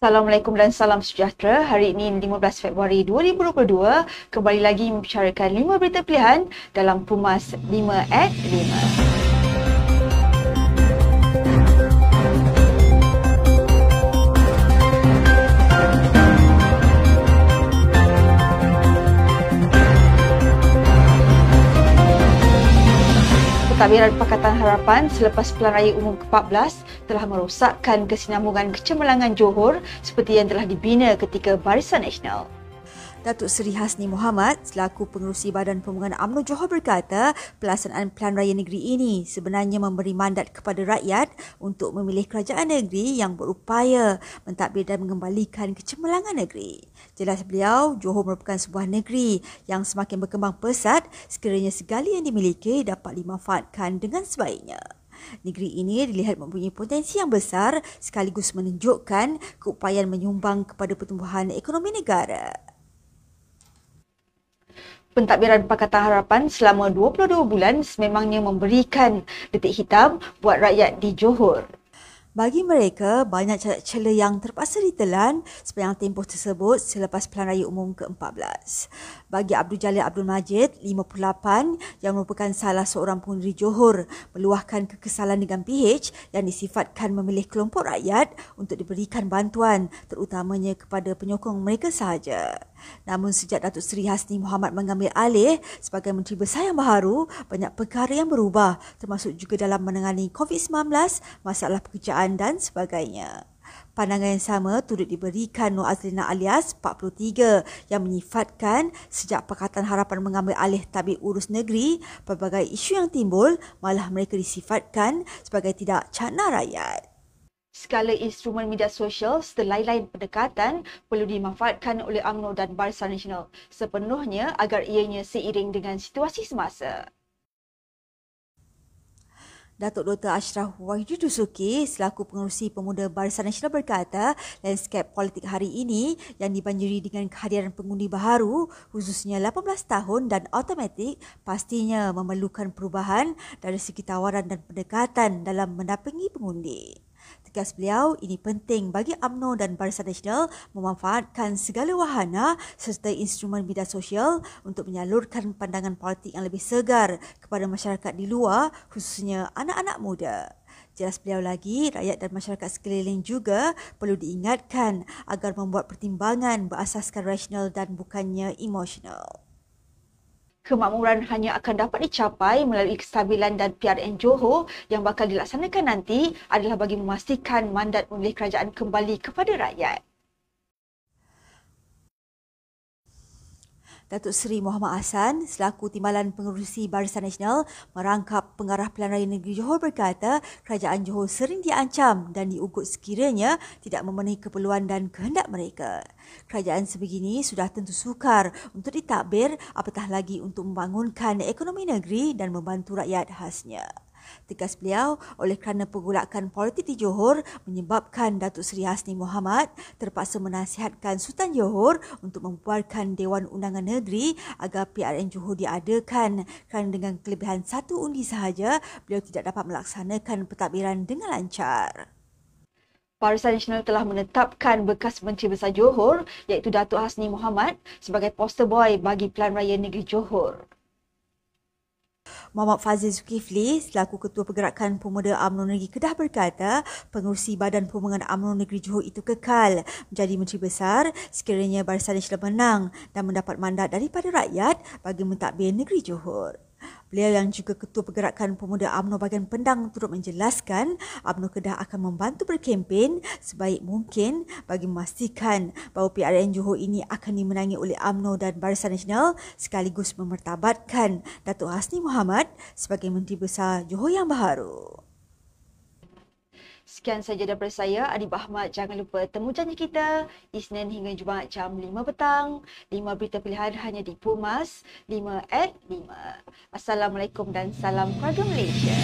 Assalamualaikum dan salam sejahtera. Hari ini 15 Februari 2022 kembali lagi membicarakan 5 berita pilihan dalam Pumas 5 at 5. Pentadbiran Pakatan Harapan selepas Pelan Raya Umum ke-14 telah merosakkan kesinambungan kecemerlangan Johor seperti yang telah dibina ketika Barisan Nasional. Datuk Seri Hasni Muhammad selaku pengerusi Badan Pembangunan UMNO Johor berkata pelaksanaan Pelan Raya Negeri ini sebenarnya memberi mandat kepada rakyat untuk memilih kerajaan negeri yang berupaya mentadbir dan mengembalikan kecemerlangan negeri. Jelas beliau, Johor merupakan sebuah negeri yang semakin berkembang pesat sekiranya segala yang dimiliki dapat dimanfaatkan dengan sebaiknya. Negeri ini dilihat mempunyai potensi yang besar sekaligus menunjukkan keupayaan menyumbang kepada pertumbuhan ekonomi negara pentadbiran Pakatan Harapan selama 22 bulan sememangnya memberikan detik hitam buat rakyat di Johor. Bagi mereka, banyak cacat celah yang terpaksa ditelan sepanjang tempoh tersebut selepas Pelan Raya Umum ke-14. Bagi Abdul Jalil Abdul Majid, 58, yang merupakan salah seorang pengendiri Johor, meluahkan kekesalan dengan PH yang disifatkan memilih kelompok rakyat untuk diberikan bantuan terutamanya kepada penyokong mereka sahaja. Namun sejak Datuk Seri Hasni Muhammad mengambil alih sebagai Menteri Besar yang baru, banyak perkara yang berubah termasuk juga dalam menangani COVID-19, masalah pekerjaan dan sebagainya. Pandangan yang sama turut diberikan Nur Azlina alias 43 yang menyifatkan sejak Pakatan Harapan mengambil alih tabik urus negeri, pelbagai isu yang timbul malah mereka disifatkan sebagai tidak cakna rakyat. Segala instrumen media sosial serta lain-lain pendekatan perlu dimanfaatkan oleh UMNO dan Barisan Nasional sepenuhnya agar ianya seiring dengan situasi semasa. Datuk Dr. Ashraf Wahidi Dusuki selaku pengurusi pemuda Barisan Nasional berkata lanskap politik hari ini yang dibanjiri dengan kehadiran pengundi baharu khususnya 18 tahun dan automatik pastinya memerlukan perubahan dari segi tawaran dan pendekatan dalam mendampingi pengundi. Tegas beliau, ini penting bagi UMNO dan Barisan Nasional memanfaatkan segala wahana serta instrumen media sosial untuk menyalurkan pandangan politik yang lebih segar kepada masyarakat di luar, khususnya anak-anak muda. Jelas beliau lagi, rakyat dan masyarakat sekeliling juga perlu diingatkan agar membuat pertimbangan berasaskan rasional dan bukannya emosional kemakmuran hanya akan dapat dicapai melalui kestabilan dan PRN Johor yang bakal dilaksanakan nanti adalah bagi memastikan mandat memilih kerajaan kembali kepada rakyat. Datuk Seri Muhammad Hassan selaku Timbalan Pengurusi Barisan Nasional merangkap pengarah Pelan Raya Negeri Johor berkata kerajaan Johor sering diancam dan diugut sekiranya tidak memenuhi keperluan dan kehendak mereka. Kerajaan sebegini sudah tentu sukar untuk ditakbir apatah lagi untuk membangunkan ekonomi negeri dan membantu rakyat khasnya. Tegas beliau, oleh kerana pergolakan politik di Johor menyebabkan Datuk Seri Hasni Muhammad terpaksa menasihatkan Sultan Johor untuk membuarkan Dewan Undangan Negeri agar PRN Johor diadakan kerana dengan kelebihan satu undi sahaja, beliau tidak dapat melaksanakan pentadbiran dengan lancar. Barisan Nasional telah menetapkan bekas Menteri Besar Johor iaitu Datuk Hasni Muhammad sebagai poster boy bagi Pelan Raya Negeri Johor. Muhammad Fazil Zulkifli selaku Ketua Pergerakan Pemuda UMNO Negeri Kedah berkata pengurusi Badan Pembangunan UMNO Negeri Johor itu kekal menjadi Menteri Besar sekiranya Barisan Nasional menang dan mendapat mandat daripada rakyat bagi mentadbir negeri Johor. Beliau yang juga Ketua Pergerakan Pemuda UMNO bagian Pendang turut menjelaskan UMNO Kedah akan membantu berkempen sebaik mungkin bagi memastikan bahawa PRN Johor ini akan dimenangi oleh UMNO dan Barisan Nasional sekaligus memertabatkan Datuk Hasni Muhammad sebagai Menteri Besar Johor yang baru. Sekian saja daripada saya, Adib Ahmad. Jangan lupa temu janji kita Isnin hingga Jumaat jam 5 petang. 5 berita pilihan hanya di Pumas 5 at 5. Assalamualaikum dan salam keluarga Malaysia.